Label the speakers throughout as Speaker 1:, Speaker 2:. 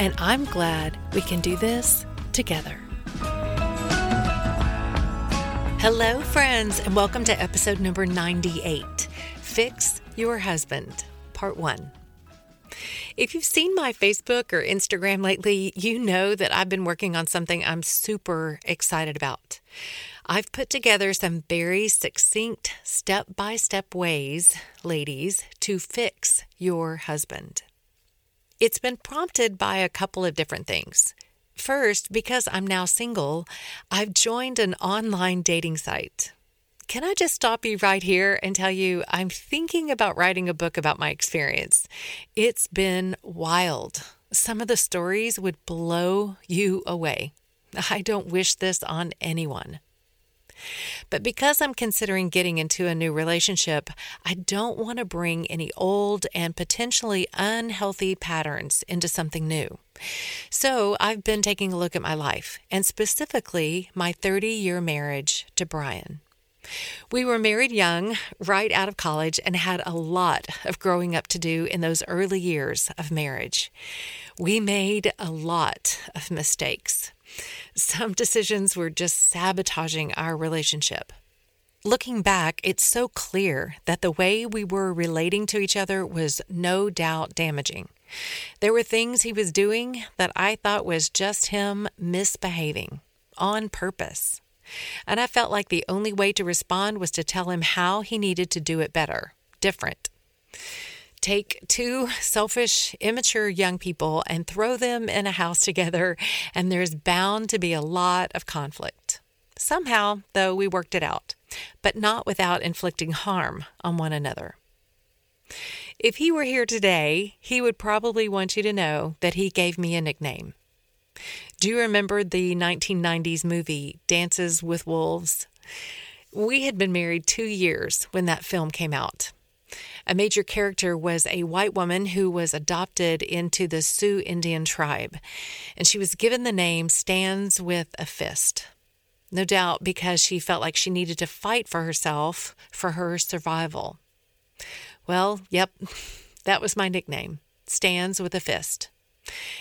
Speaker 1: And I'm glad we can do this together. Hello, friends, and welcome to episode number 98 Fix Your Husband, Part 1. If you've seen my Facebook or Instagram lately, you know that I've been working on something I'm super excited about. I've put together some very succinct step by step ways, ladies, to fix your husband. It's been prompted by a couple of different things. First, because I'm now single, I've joined an online dating site. Can I just stop you right here and tell you I'm thinking about writing a book about my experience? It's been wild. Some of the stories would blow you away. I don't wish this on anyone. But because I'm considering getting into a new relationship, I don't want to bring any old and potentially unhealthy patterns into something new. So I've been taking a look at my life, and specifically my 30 year marriage to Brian. We were married young, right out of college, and had a lot of growing up to do in those early years of marriage. We made a lot of mistakes. Some decisions were just sabotaging our relationship. Looking back, it's so clear that the way we were relating to each other was no doubt damaging. There were things he was doing that I thought was just him misbehaving on purpose. And I felt like the only way to respond was to tell him how he needed to do it better, different take two selfish, immature young people and throw them in a house together, and there's bound to be a lot of conflict. Somehow, though, we worked it out, but not without inflicting harm on one another. If he were here today, he would probably want you to know that he gave me a nickname. Do you remember the 1990s movie Dances with Wolves? We had been married two years when that film came out. A major character was a white woman who was adopted into the Sioux Indian tribe, and she was given the name Stands with a Fist. No doubt because she felt like she needed to fight for herself for her survival. Well, yep, that was my nickname Stands with a Fist.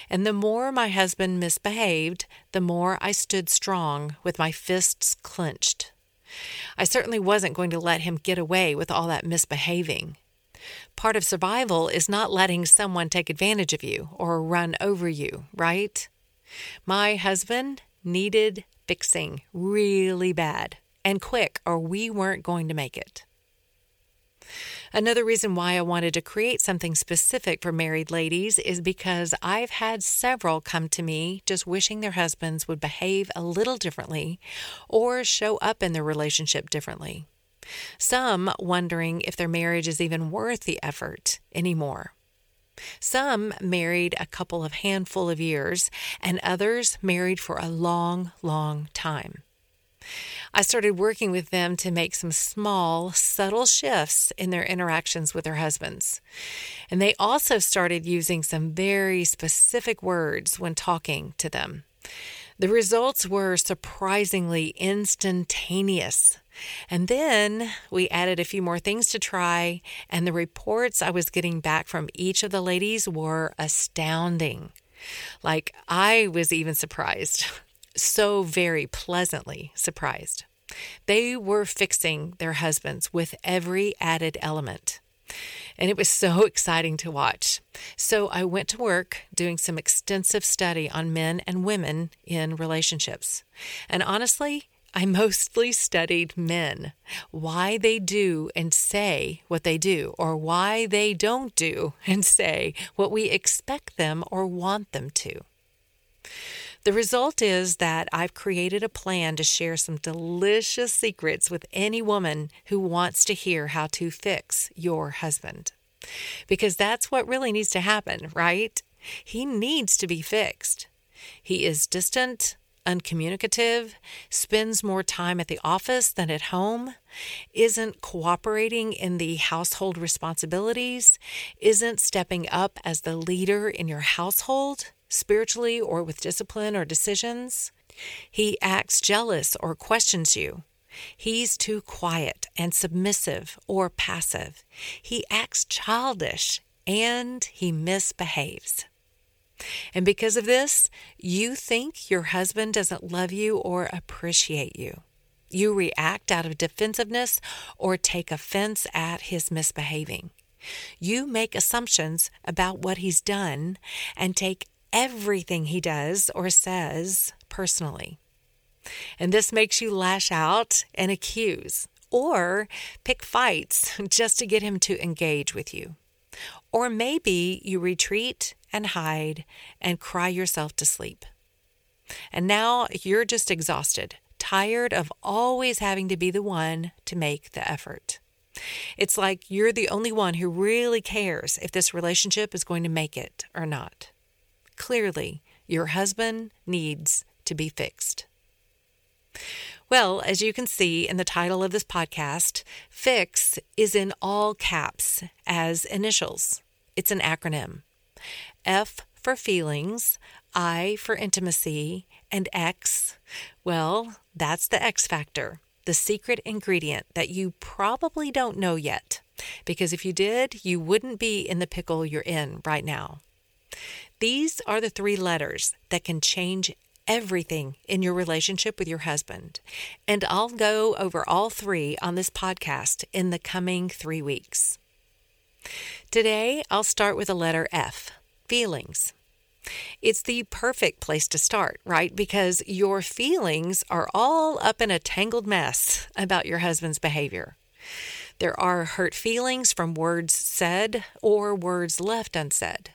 Speaker 1: And the more my husband misbehaved, the more I stood strong with my fists clenched. I certainly wasn't going to let him get away with all that misbehaving. Part of survival is not letting someone take advantage of you or run over you, right? My husband needed fixing really bad and quick, or we weren't going to make it. Another reason why I wanted to create something specific for married ladies is because I've had several come to me just wishing their husbands would behave a little differently or show up in their relationship differently. Some wondering if their marriage is even worth the effort anymore. Some married a couple of handful of years, and others married for a long, long time. I started working with them to make some small, subtle shifts in their interactions with their husbands. And they also started using some very specific words when talking to them. The results were surprisingly instantaneous. And then we added a few more things to try, and the reports I was getting back from each of the ladies were astounding. Like, I was even surprised, so very pleasantly surprised. They were fixing their husbands with every added element. And it was so exciting to watch. So I went to work doing some extensive study on men and women in relationships. And honestly, I mostly studied men, why they do and say what they do, or why they don't do and say what we expect them or want them to. The result is that I've created a plan to share some delicious secrets with any woman who wants to hear how to fix your husband. Because that's what really needs to happen, right? He needs to be fixed. He is distant, uncommunicative, spends more time at the office than at home, isn't cooperating in the household responsibilities, isn't stepping up as the leader in your household spiritually or with discipline or decisions. He acts jealous or questions you. He's too quiet and submissive or passive. He acts childish and he misbehaves. And because of this, you think your husband doesn't love you or appreciate you. You react out of defensiveness or take offense at his misbehaving. You make assumptions about what he's done and take everything he does or says personally. And this makes you lash out and accuse or pick fights just to get him to engage with you. Or maybe you retreat and hide and cry yourself to sleep. And now you're just exhausted, tired of always having to be the one to make the effort. It's like you're the only one who really cares if this relationship is going to make it or not. Clearly, your husband needs to be fixed. Well, as you can see in the title of this podcast, FIX is in all caps as initials. It's an acronym. F for feelings, I for intimacy, and X, well, that's the X factor, the secret ingredient that you probably don't know yet. Because if you did, you wouldn't be in the pickle you're in right now. These are the three letters that can change everything in your relationship with your husband. And I'll go over all three on this podcast in the coming three weeks. Today, I'll start with the letter F feelings. It's the perfect place to start, right? Because your feelings are all up in a tangled mess about your husband's behavior. There are hurt feelings from words said or words left unsaid.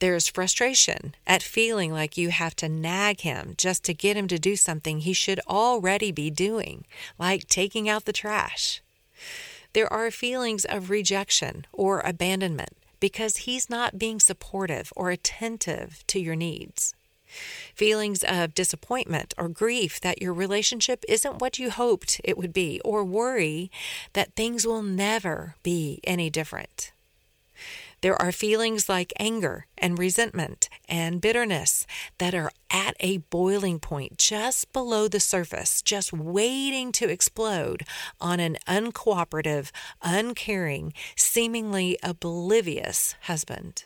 Speaker 1: There's frustration at feeling like you have to nag him just to get him to do something he should already be doing, like taking out the trash. There are feelings of rejection or abandonment because he's not being supportive or attentive to your needs. Feelings of disappointment or grief that your relationship isn't what you hoped it would be, or worry that things will never be any different. There are feelings like anger and resentment and bitterness that are at a boiling point just below the surface, just waiting to explode on an uncooperative, uncaring, seemingly oblivious husband.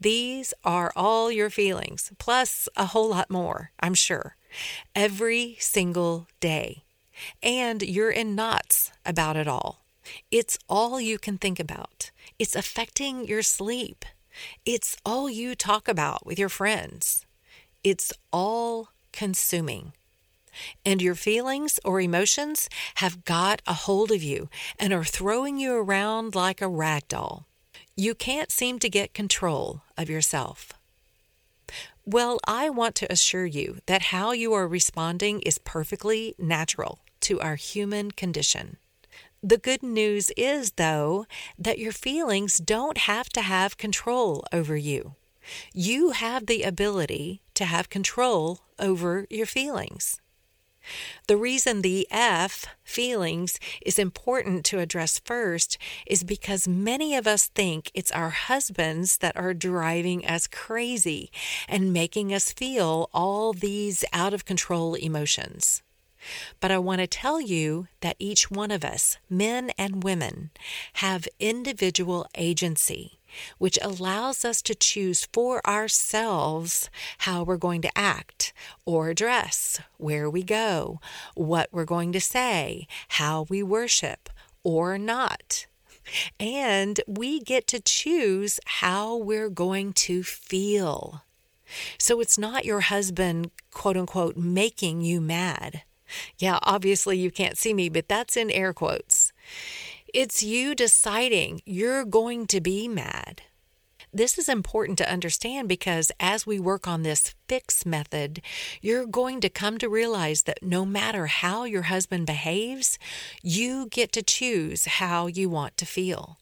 Speaker 1: These are all your feelings, plus a whole lot more, I'm sure, every single day. And you're in knots about it all. It's all you can think about. It's affecting your sleep. It's all you talk about with your friends. It's all consuming. And your feelings or emotions have got a hold of you and are throwing you around like a rag doll. You can't seem to get control of yourself. Well, I want to assure you that how you are responding is perfectly natural to our human condition. The good news is, though, that your feelings don't have to have control over you. You have the ability to have control over your feelings. The reason the F, feelings, is important to address first is because many of us think it's our husbands that are driving us crazy and making us feel all these out of control emotions. But I want to tell you that each one of us, men and women, have individual agency which allows us to choose for ourselves how we're going to act or dress, where we go, what we're going to say, how we worship or not. And we get to choose how we're going to feel. So it's not your husband, quote unquote, making you mad. Yeah, obviously you can't see me, but that's in air quotes. It's you deciding you're going to be mad. This is important to understand because as we work on this fix method, you're going to come to realize that no matter how your husband behaves, you get to choose how you want to feel.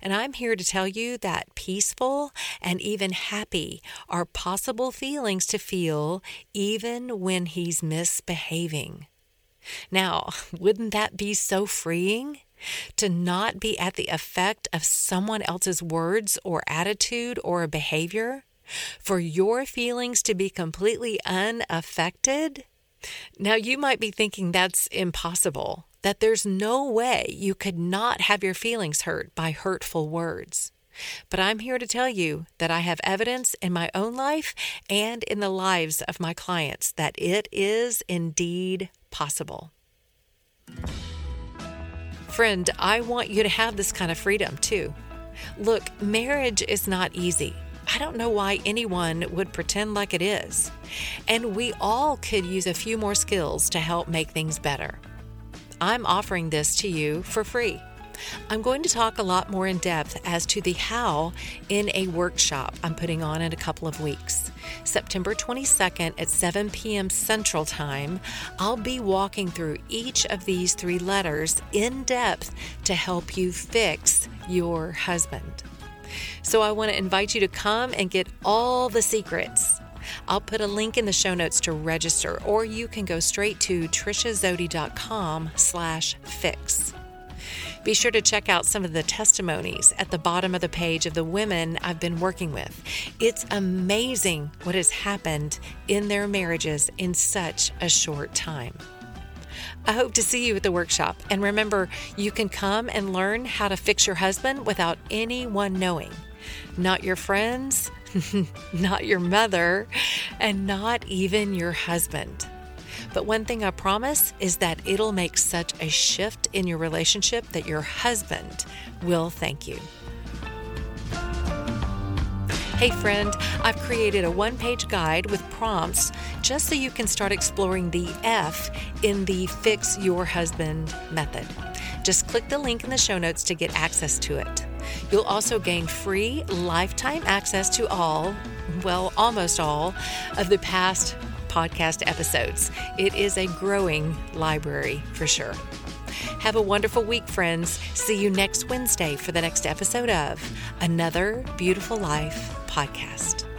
Speaker 1: And I'm here to tell you that peaceful and even happy are possible feelings to feel even when he's misbehaving. Now, wouldn't that be so freeing? to not be at the effect of someone else's words or attitude or behavior, for your feelings to be completely unaffected? Now, you might be thinking that's impossible, that there's no way you could not have your feelings hurt by hurtful words. But I'm here to tell you that I have evidence in my own life and in the lives of my clients that it is indeed possible. Friend, I want you to have this kind of freedom too. Look, marriage is not easy. I don't know why anyone would pretend like it is. And we all could use a few more skills to help make things better. I'm offering this to you for free. I'm going to talk a lot more in depth as to the how in a workshop I'm putting on in a couple of weeks. September 22nd at 7 p.m. Central Time, I'll be walking through each of these three letters in depth to help you fix your husband. So I want to invite you to come and get all the secrets. I'll put a link in the show notes to register, or you can go straight to triciazody.com slash fix. Be sure to check out some of the testimonies at the bottom of the page of the women I've been working with. It's amazing what has happened in their marriages in such a short time. I hope to see you at the workshop. And remember, you can come and learn how to fix your husband without anyone knowing. Not your friends, not your mother, and not even your husband. But one thing I promise is that it'll make such a shift in your relationship that your husband will thank you. Hey, friend, I've created a one page guide with prompts just so you can start exploring the F in the Fix Your Husband method. Just click the link in the show notes to get access to it. You'll also gain free lifetime access to all, well, almost all, of the past podcast episodes. It is a growing library for sure. Have a wonderful week, friends. See you next Wednesday for the next episode of Another Beautiful Life podcast.